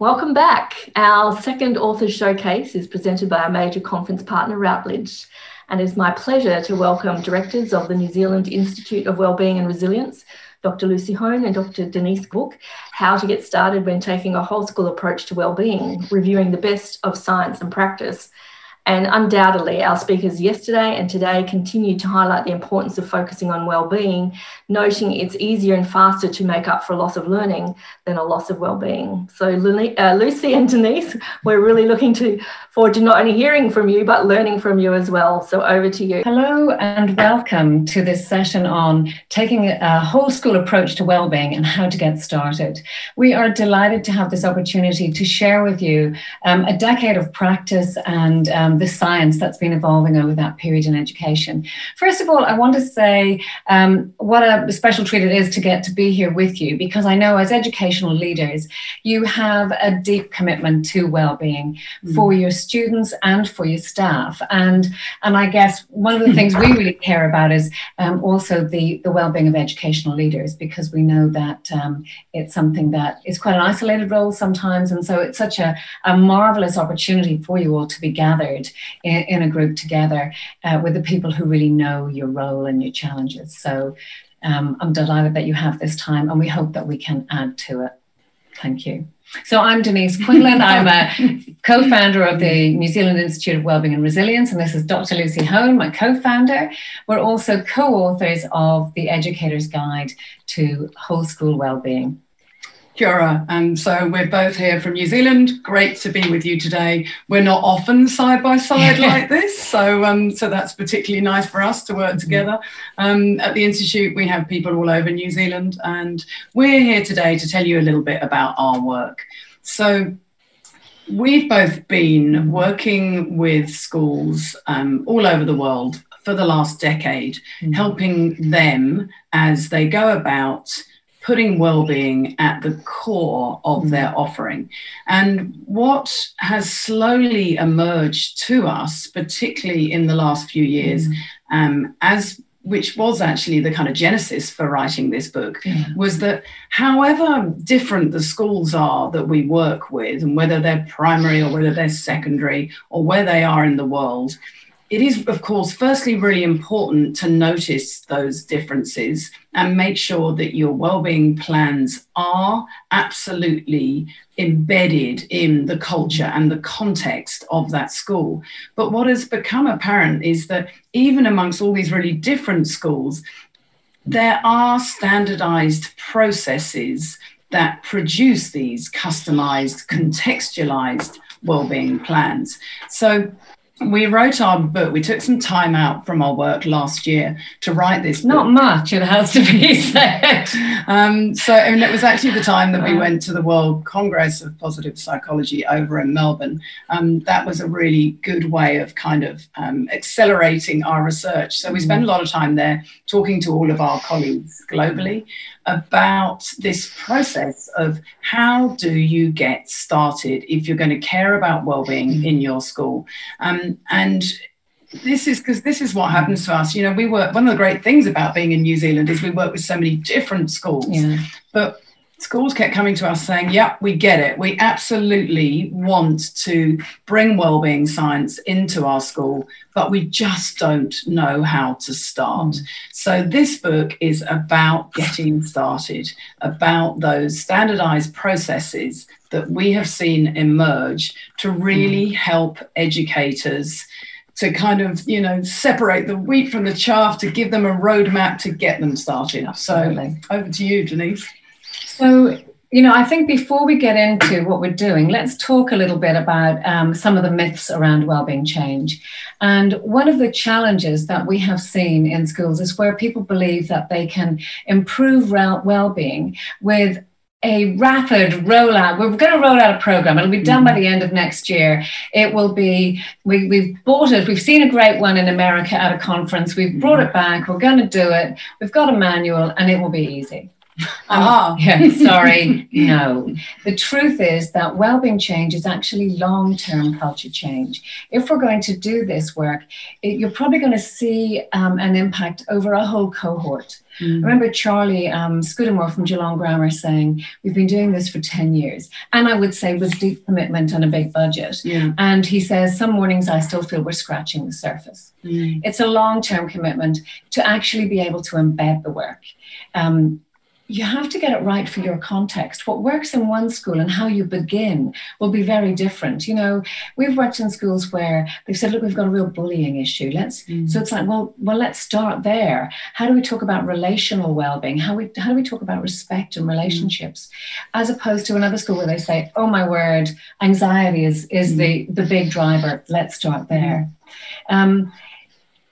Welcome back. Our second Authors Showcase is presented by our major conference partner, Routledge, and it's my pleasure to welcome directors of the New Zealand Institute of Wellbeing and Resilience, Dr. Lucy Hone and Dr. Denise Book, How to Get Started When Taking a Whole School Approach to Wellbeing, reviewing the best of science and practice and undoubtedly, our speakers yesterday and today continue to highlight the importance of focusing on well-being, noting it's easier and faster to make up for a loss of learning than a loss of well-being. So, uh, Lucy and Denise, we're really looking to forward to not only hearing from you but learning from you as well. So, over to you. Hello and welcome to this session on taking a whole school approach to well-being and how to get started. We are delighted to have this opportunity to share with you um, a decade of practice and um, the science that's been evolving over that period in education. First of all, I want to say um, what a special treat it is to get to be here with you because I know as educational leaders, you have a deep commitment to well-being mm. for your students and for your staff. And, and I guess one of the things we really care about is um, also the, the well-being of educational leaders because we know that um, it's something that is quite an isolated role sometimes. And so it's such a, a marvelous opportunity for you all to be gathered in, in a group together uh, with the people who really know your role and your challenges. So um, I'm delighted that you have this time and we hope that we can add to it. Thank you. So I'm Denise Quinlan. I'm a co-founder of the New Zealand Institute of Wellbeing and Resilience, and this is Dr. Lucy Hone, my co-founder. We're also co-authors of the Educator's Guide to Whole School Wellbeing. Kia ora. Um, so we're both here from New Zealand. Great to be with you today. We're not often side by side like this, so um, so that's particularly nice for us to work mm-hmm. together. Um, at the institute, we have people all over New Zealand, and we're here today to tell you a little bit about our work. So we've both been working with schools um, all over the world for the last decade, mm-hmm. helping them as they go about putting well-being at the core of mm. their offering and what has slowly emerged to us particularly in the last few years mm. um, as which was actually the kind of genesis for writing this book yeah. was that however different the schools are that we work with and whether they're primary or whether they're secondary or where they are in the world it is, of course, firstly, really important to notice those differences and make sure that your well-being plans are absolutely embedded in the culture and the context of that school. But what has become apparent is that even amongst all these really different schools, there are standardized processes that produce these customized, contextualized well-being plans. So we wrote our book. We took some time out from our work last year to write this. Book. Not much, it has to be said. um, so, and it was actually the time that we went to the World Congress of Positive Psychology over in Melbourne. Um, that was a really good way of kind of um, accelerating our research. So, we spent a lot of time there talking to all of our colleagues globally about this process of how do you get started if you're going to care about well-being mm-hmm. in your school um, and this is because this is what happens to us you know we work one of the great things about being in new zealand is we work with so many different schools yeah. but schools kept coming to us saying, "Yep, we get it. We absolutely want to bring wellbeing science into our school, but we just don't know how to start." So this book is about getting started, about those standardized processes that we have seen emerge to really mm. help educators to kind of you know separate the wheat from the chaff to give them a roadmap to get them started. Absolutely. So over to you, Denise. So, you know, I think before we get into what we're doing, let's talk a little bit about um, some of the myths around wellbeing change. And one of the challenges that we have seen in schools is where people believe that they can improve well-being with a rapid rollout. We're going to roll out a program. It'll be done by mm-hmm. the end of next year. It will be, we, we've bought it. We've seen a great one in America at a conference. We've brought it mm-hmm. back. We're going to do it. We've got a manual and it will be easy. Ah. yeah, sorry, no. The truth is that well-being change is actually long-term culture change. If we're going to do this work, it, you're probably going to see um, an impact over a whole cohort. Mm. I remember Charlie um, Scudamore from Geelong Grammar saying, We've been doing this for 10 years. And I would say with deep commitment and a big budget. Yeah. And he says, Some mornings I still feel we're scratching the surface. Mm. It's a long term commitment to actually be able to embed the work. Um, you have to get it right for your context. What works in one school and how you begin will be very different. You know, we've worked in schools where they've said, look, we've got a real bullying issue. Let's mm. so it's like, well, well, let's start there. How do we talk about relational well-being? How we how do we talk about respect and relationships? Mm. As opposed to another school where they say, oh my word, anxiety is is mm. the the big driver. Let's start there. Um,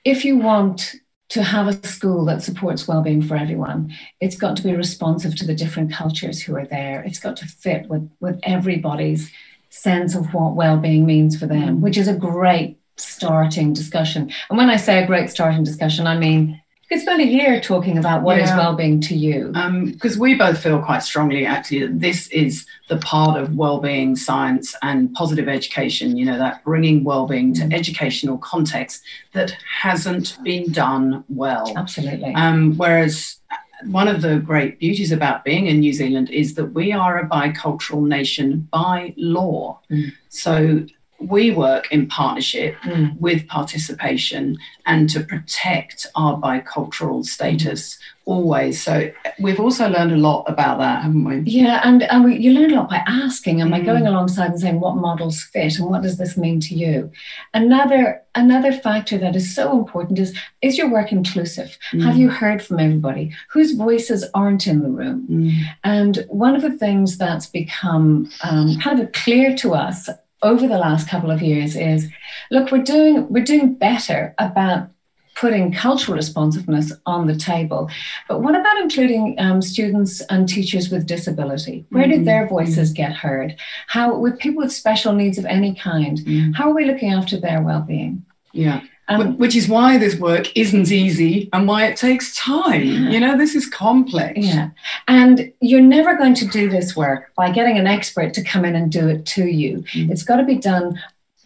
if you want to have a school that supports well-being for everyone. It's got to be responsive to the different cultures who are there. It's got to fit with with everybody's sense of what well-being means for them mm. which is a great starting discussion. And when i say a great starting discussion i mean could spend a year talking about what yeah. is well-being to you because um, we both feel quite strongly actually that this is the part of well-being science and positive education you know that bringing well-being to mm. educational context that hasn't been done well absolutely um, whereas one of the great beauties about being in New Zealand is that we are a bicultural nation by law. Mm. So we work in partnership mm. with participation and to protect our bicultural status always. So we've also learned a lot about that, haven't we? Yeah, and, and we, you learn a lot by asking and by mm. going alongside and saying what models fit and what does this mean to you. Another another factor that is so important is is your work inclusive? Mm. Have you heard from everybody whose voices aren't in the room? Mm. And one of the things that's become um, kind of clear to us over the last couple of years is look we're doing we're doing better about putting cultural responsiveness on the table. But what about including um, students and teachers with disability? Where did their mm-hmm. voices get heard? How with people with special needs of any kind mm. how are we looking after their well-being? Yeah um, which is why this work isn't easy and why it takes time. Yeah. You know, this is complex. Yeah. And you're never going to do this work by getting an expert to come in and do it to you. Mm. It's got to be done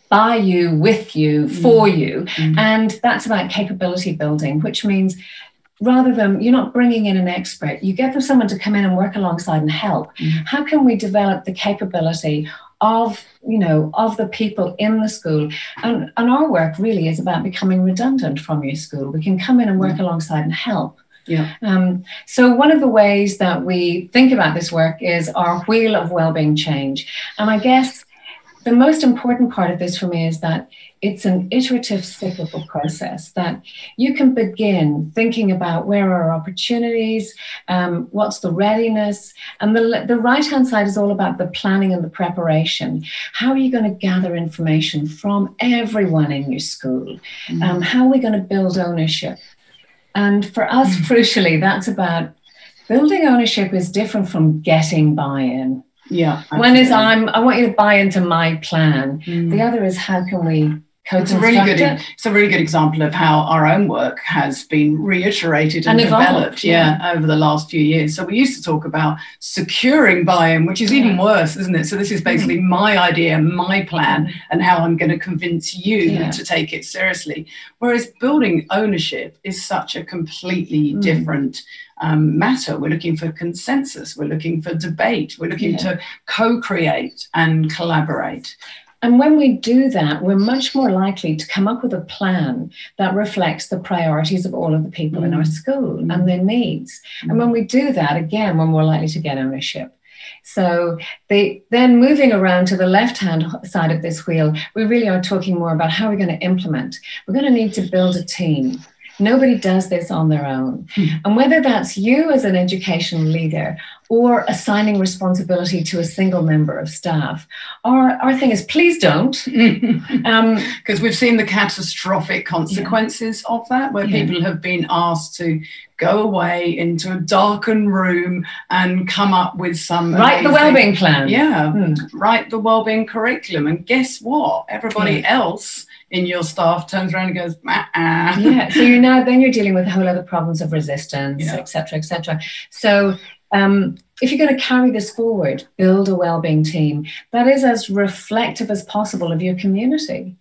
by you, with you, for mm. you. Mm. And that's about capability building, which means rather than you're not bringing in an expert, you get someone to come in and work alongside and help. Mm. How can we develop the capability of you know of the people in the school and, and our work really is about becoming redundant from your school we can come in and work mm. alongside and help yeah. Um, so one of the ways that we think about this work is our wheel of well-being change and i guess the most important part of this for me is that it's an iterative cyclical process that you can begin thinking about where are opportunities, um, what's the readiness, and the, the right hand side is all about the planning and the preparation. How are you going to gather information from everyone in your school? Mm-hmm. Um, how are we going to build ownership? And for us, mm-hmm. crucially, that's about building ownership is different from getting buy in. Yeah. One is I'm I want you to buy into my plan. Mm. The other is how can we it's a really good. It's a really good example of how our own work has been reiterated and, and developed. Yeah, yeah, over the last few years. So we used to talk about securing buy-in, which is yeah. even worse, isn't it? So this is basically mm. my idea, my plan, and how I'm going to convince you yeah. to take it seriously. Whereas building ownership is such a completely mm. different um, matter. We're looking for consensus. We're looking for debate. We're looking yeah. to co create and collaborate. And when we do that, we're much more likely to come up with a plan that reflects the priorities of all of the people mm. in our mm. school mm. and their needs. Mm. And when we do that, again, we're more likely to get ownership. So they, then moving around to the left hand side of this wheel, we really are talking more about how we're going to implement. We're going to need to build a team. Nobody does this on their own. Mm. And whether that's you as an education leader or assigning responsibility to a single member of staff, our, our thing is please don't. Because um, we've seen the catastrophic consequences yeah. of that, where yeah. people have been asked to go away into a darkened room and come up with some write amazing, the wellbeing plan. Yeah, mm. write the wellbeing curriculum. And guess what? Everybody yeah. else in your staff turns around and goes, ah. yeah. So you're now then you're dealing with a whole other problems of resistance, etc., yeah. etc. Et so um, if you're going to carry this forward, build a well-being team that is as reflective as possible of your community.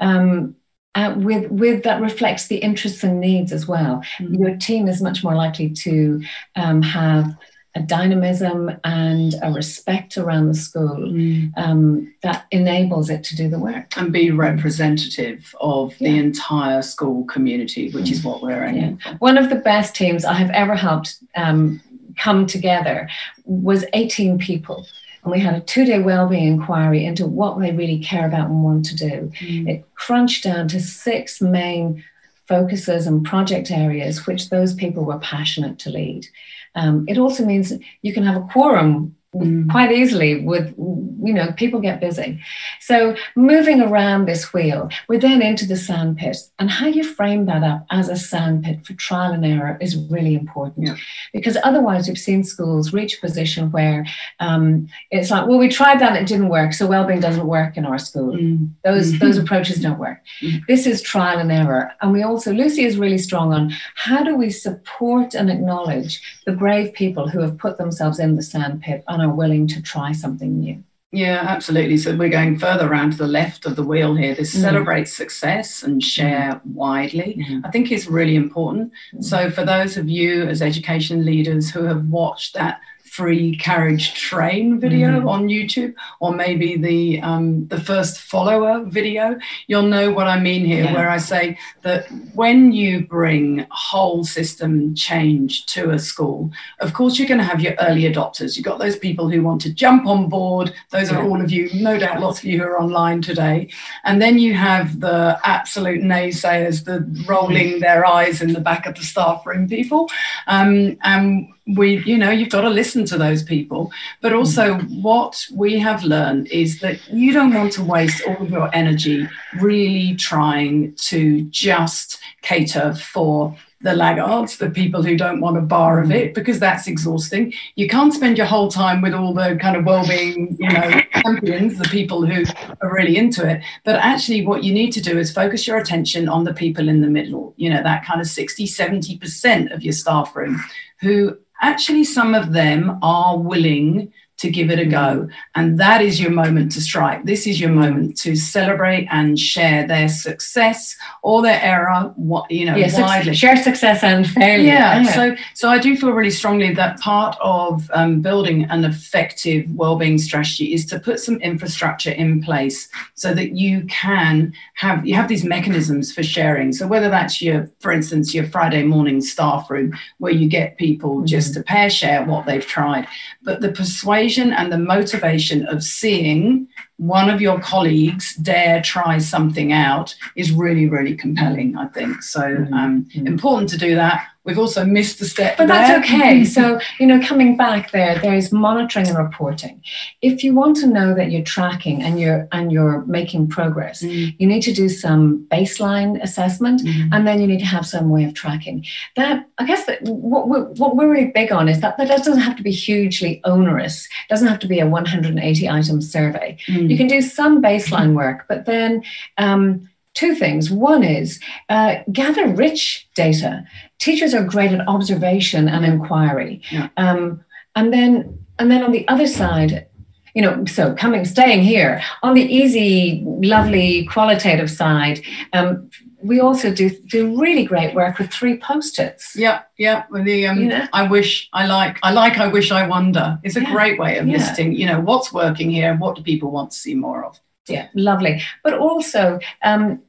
Um, uh, with with that reflects the interests and needs as well. Mm-hmm. Your team is much more likely to um, have a dynamism and a respect around the school mm. um, that enables it to do the work and be representative of yeah. the entire school community, which mm. is what we're aiming yeah. One of the best teams I have ever helped um, come together was 18 people. And we had a two day wellbeing inquiry into what they really care about and want to do. Mm. It crunched down to six main focuses and project areas which those people were passionate to lead. Um, it also means you can have a quorum mm. quite easily with you know people get busy so moving around this wheel we're then into the sandpit and how you frame that up as a sandpit for trial and error is really important yeah. because otherwise we've seen schools reach a position where um, it's like well we tried that and it didn't work so well-being doesn't work in our school mm. those mm-hmm. those approaches don't work mm. this is trial and error and we also lucy is really strong on how do we support and acknowledge the brave people who have put themselves in the sandpit and are willing to try something new. Yeah, absolutely. So we're going further around to the left of the wheel here. This mm. celebrate success and share mm. widely, mm. I think is really important. Mm. So for those of you as education leaders who have watched that free carriage train video mm. on YouTube, or maybe the um, the first follower video, you'll know what I mean here. Yeah. Where I say that when you bring whole system change to a school, of course you're going to have your early adopters. You've got those people who want to jump on board. Those are all of you, no doubt, lots of you who are online today. And then you have the absolute naysayers, the rolling their eyes in the back of the staff room people. Um, and we you know you've got to listen to those people but hmm. also what we have learned is that you don't want to waste all of your energy really trying to just cater for the laggards, the people who don't want a bar of it, hmm. because that's exhausting. You can't spend your whole time with all the kind of well-being, you know, champions, the people who are really into it. But actually what you need to do is focus your attention on the people in the middle, you know, that kind of 60, 70% of your staff room who actually some of them are willing to give it a go. And that is your moment to strike. This is your moment to celebrate and share their success or their error, what you know, yeah, widely. Share success and failure. Yeah. yeah. So so I do feel really strongly that part of um, building an effective well-being strategy is to put some infrastructure in place so that you can have you have these mechanisms for sharing. So whether that's your, for instance, your Friday morning staff room where you get people mm-hmm. just to pair share what they've tried, but the persuasion persuasion and the motivation of seeing one of your colleagues dare try something out is really, really compelling, I think. So mm-hmm. um, mm-hmm. important to do that. We've also missed a step. But there. that's okay. so, you know, coming back there, there's monitoring and reporting. If you want to know that you're tracking and you're and you're making progress, mm. you need to do some baseline assessment mm. and then you need to have some way of tracking. That I guess that what we're, what we're really big on is that that doesn't have to be hugely onerous. It doesn't have to be a 180 item survey. Mm. You can do some baseline work, but then um, two things. One is uh, gather rich data. Teachers are great at observation and inquiry. Yeah. Um, and then and then on the other side, you know, so coming staying here on the easy, lovely, qualitative side. Um, we also do do really great work with three post-its. Yeah, yeah. The um, you know? I wish, I like, I like, I wish, I wonder. It's a yeah. great way of yeah. listing. You know, what's working here, and what do people want to see more of? Yeah, lovely. But also, um,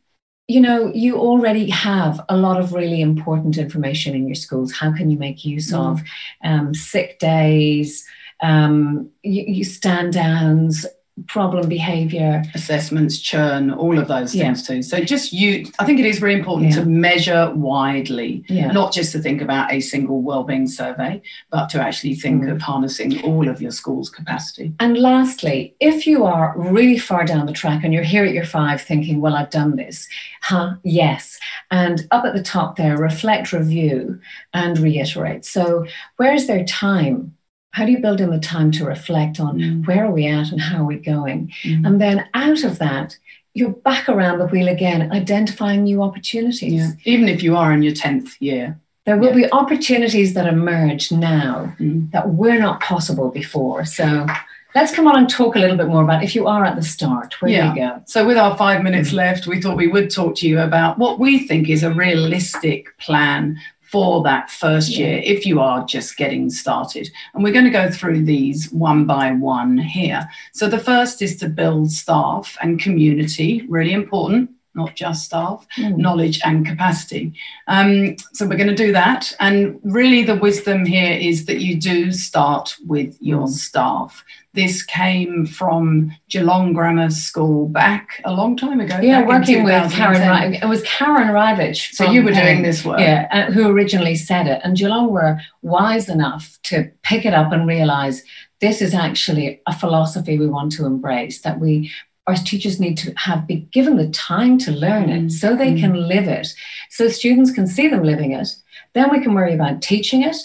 you know, you already have a lot of really important information in your schools. How can you make use mm. of um, sick days, um, you, you stand downs, problem behavior assessments churn all of those things yeah. too so just you i think it is very important yeah. to measure widely yeah. not just to think about a single well-being survey but to actually think mm. of harnessing all of your school's capacity and lastly if you are really far down the track and you're here at your five thinking well i've done this huh yes and up at the top there reflect review and reiterate so where's their time how do you build in the time to reflect on mm. where are we at and how are we going? Mm. And then out of that, you're back around the wheel again, identifying new opportunities. Yeah. Even if you are in your 10th year. There will yeah. be opportunities that emerge now mm. that were not possible before. So let's come on and talk a little bit more about if you are at the start, where yeah. do you go? So with our five minutes left, we thought we would talk to you about what we think is a realistic plan for that first year if you are just getting started. And we're going to go through these one by one here. So the first is to build staff and community, really important not just staff, mm. knowledge and capacity. Um, so we're going to do that. And really, the wisdom here is that you do start with your mm. staff. This came from Geelong Grammar School back a long time ago. Yeah, working with Karen. It was Karen Reivich. So you were doing this work. Yeah, uh, who originally said it. And Geelong were wise enough to pick it up and realize this is actually a philosophy we want to embrace that we our teachers need to have be given the time to learn mm. it so they mm. can live it so students can see them living it then we can worry about teaching it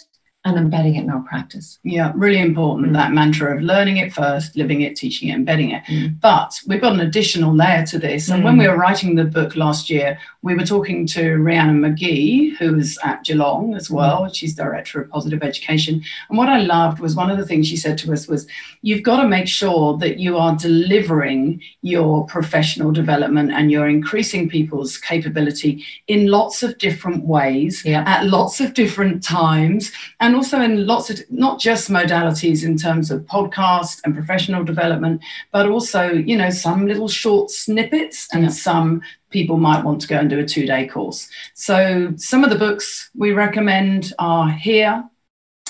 and embedding it in our practice. Yeah, really important mm. that mantra of learning it first, living it, teaching it, embedding it. Mm. But we've got an additional layer to this. And mm. when we were writing the book last year, we were talking to Rhiannon McGee, who was at Geelong as well. Mm. She's director of positive education. And what I loved was one of the things she said to us was, you've got to make sure that you are delivering your professional development and you're increasing people's capability in lots of different ways yeah. at lots of different times. And and also in lots of not just modalities in terms of podcast and professional development, but also you know some little short snippets and yeah. some people might want to go and do a two day course. So some of the books we recommend are here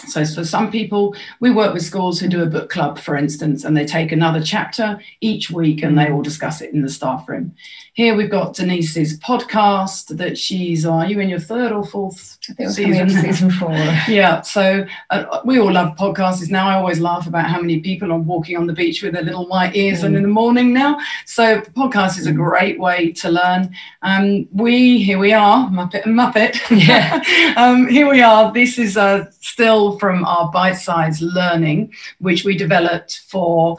so, for some people, we work with schools who do a book club, for instance, and they take another chapter each week and they all discuss it in the staff room. Here we've got Denise's podcast that she's on. Are you in your third or fourth I think season? season four. yeah. So uh, we all love podcasts. Now I always laugh about how many people are walking on the beach with their little white ears mm. in the morning now. So podcast is a mm. great way to learn. Um, we here we are, Muppet and Muppet. Yeah. um, here we are. This is uh, still from our bite-sized learning, which we developed for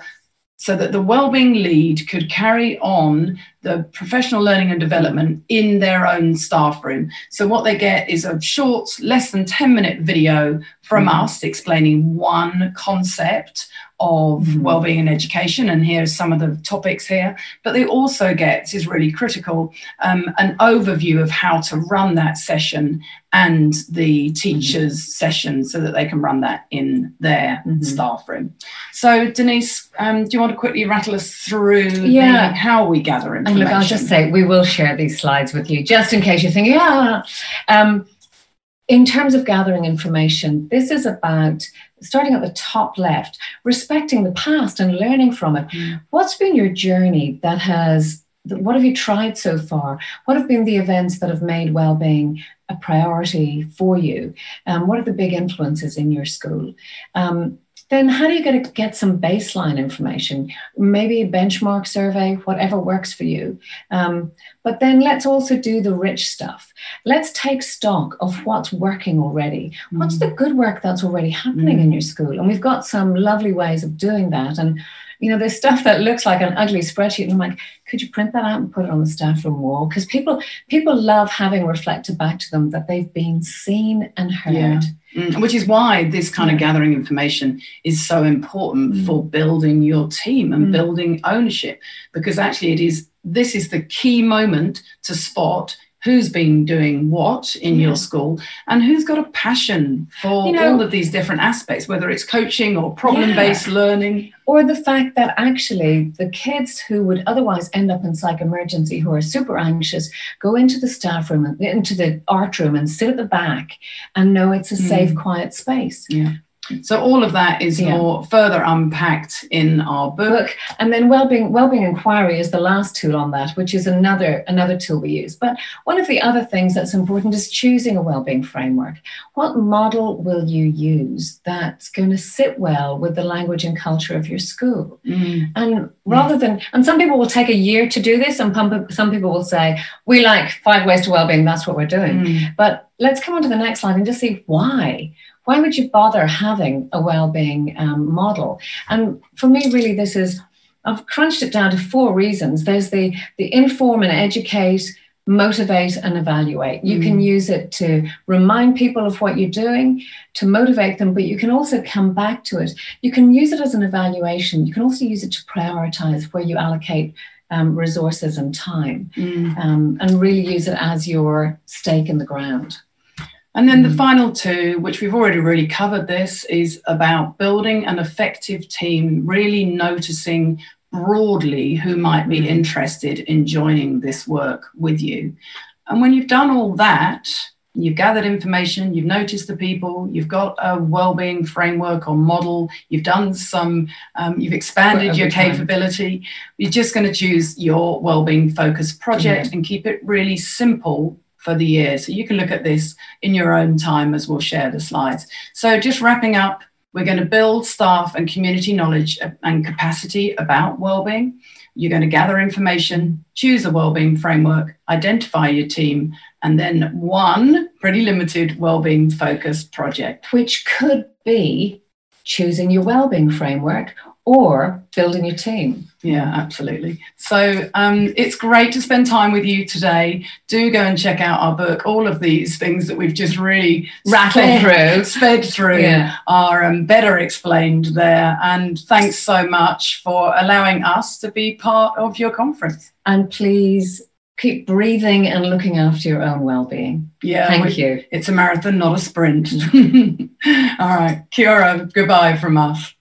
so that the wellbeing lead could carry on the professional learning and development in their own staff room. So what they get is a short, less than 10 minute video from mm-hmm. us explaining one concept of mm-hmm. well-being and education and here's some of the topics here but they also get this is really critical um, an overview of how to run that session and the teachers mm-hmm. session so that they can run that in their mm-hmm. staff room so denise um, do you want to quickly rattle us through yeah. The, how we gather information and look i'll just say we will share these slides with you just in case you think yeah um, in terms of gathering information, this is about starting at the top left, respecting the past and learning from it. Mm. What's been your journey that has, what have you tried so far? What have been the events that have made well-being a priority for you? Um, what are the big influences in your school? Um, then how do you get, to get some baseline information? Maybe a benchmark survey, whatever works for you. Um, but then let's also do the rich stuff. Let's take stock of what's working already. Mm. What's the good work that's already happening mm. in your school? And we've got some lovely ways of doing that. And you know, there's stuff that looks like an ugly spreadsheet. And I'm like, could you print that out and put it on the staff room wall? Because people people love having reflected back to them that they've been seen and heard. Yeah. Mm, which is why this kind of gathering information is so important mm. for building your team and mm. building ownership because actually it is this is the key moment to spot who's been doing what in yeah. your school and who's got a passion for you know, all of these different aspects whether it's coaching or problem-based yeah. learning or the fact that actually the kids who would otherwise end up in psych emergency who are super anxious go into the staff room and into the art room and sit at the back and know it's a safe mm. quiet space yeah so all of that is yeah. more further unpacked in our book. book. And then wellbeing wellbeing inquiry is the last tool on that, which is another another tool we use. But one of the other things that's important is choosing a wellbeing framework. What model will you use that's going to sit well with the language and culture of your school? Mm. And rather mm. than and some people will take a year to do this, and some people will say, we like five ways to wellbeing, that's what we're doing. Mm. But let's come on to the next slide and just see why why would you bother having a well-being um, model? And for me, really, this is I've crunched it down to four reasons. There's the the inform and educate, motivate and evaluate. You mm. can use it to remind people of what you're doing, to motivate them, but you can also come back to it. You can use it as an evaluation. You can also use it to prioritize where you allocate um, resources and time mm. um, and really use it as your stake in the ground. And then the mm. final two, which we've already really covered this, is about building an effective team, really noticing broadly who might be mm. interested in joining this work with you. And when you've done all that, you've gathered information, you've noticed the people, you've got a well-being framework or model, you've done some, um, you've expanded your capability. Time. You're just going to choose your well-being focused project yeah. and keep it really simple for the year. So you can look at this in your own time as we'll share the slides. So just wrapping up, we're going to build staff and community knowledge and capacity about well-being. You're going to gather information, choose a well-being framework, identify your team, and then one pretty limited well-being focused project. Which could be choosing your well-being framework or building your team. Yeah, absolutely. So um, it's great to spend time with you today. Do go and check out our book. All of these things that we've just really rattled through, sped through, yeah. are um, better explained there. And thanks so much for allowing us to be part of your conference. And please keep breathing and looking after your own well-being. Yeah, thank we, you. It's a marathon, not a sprint. All right, Kia ora, goodbye from us.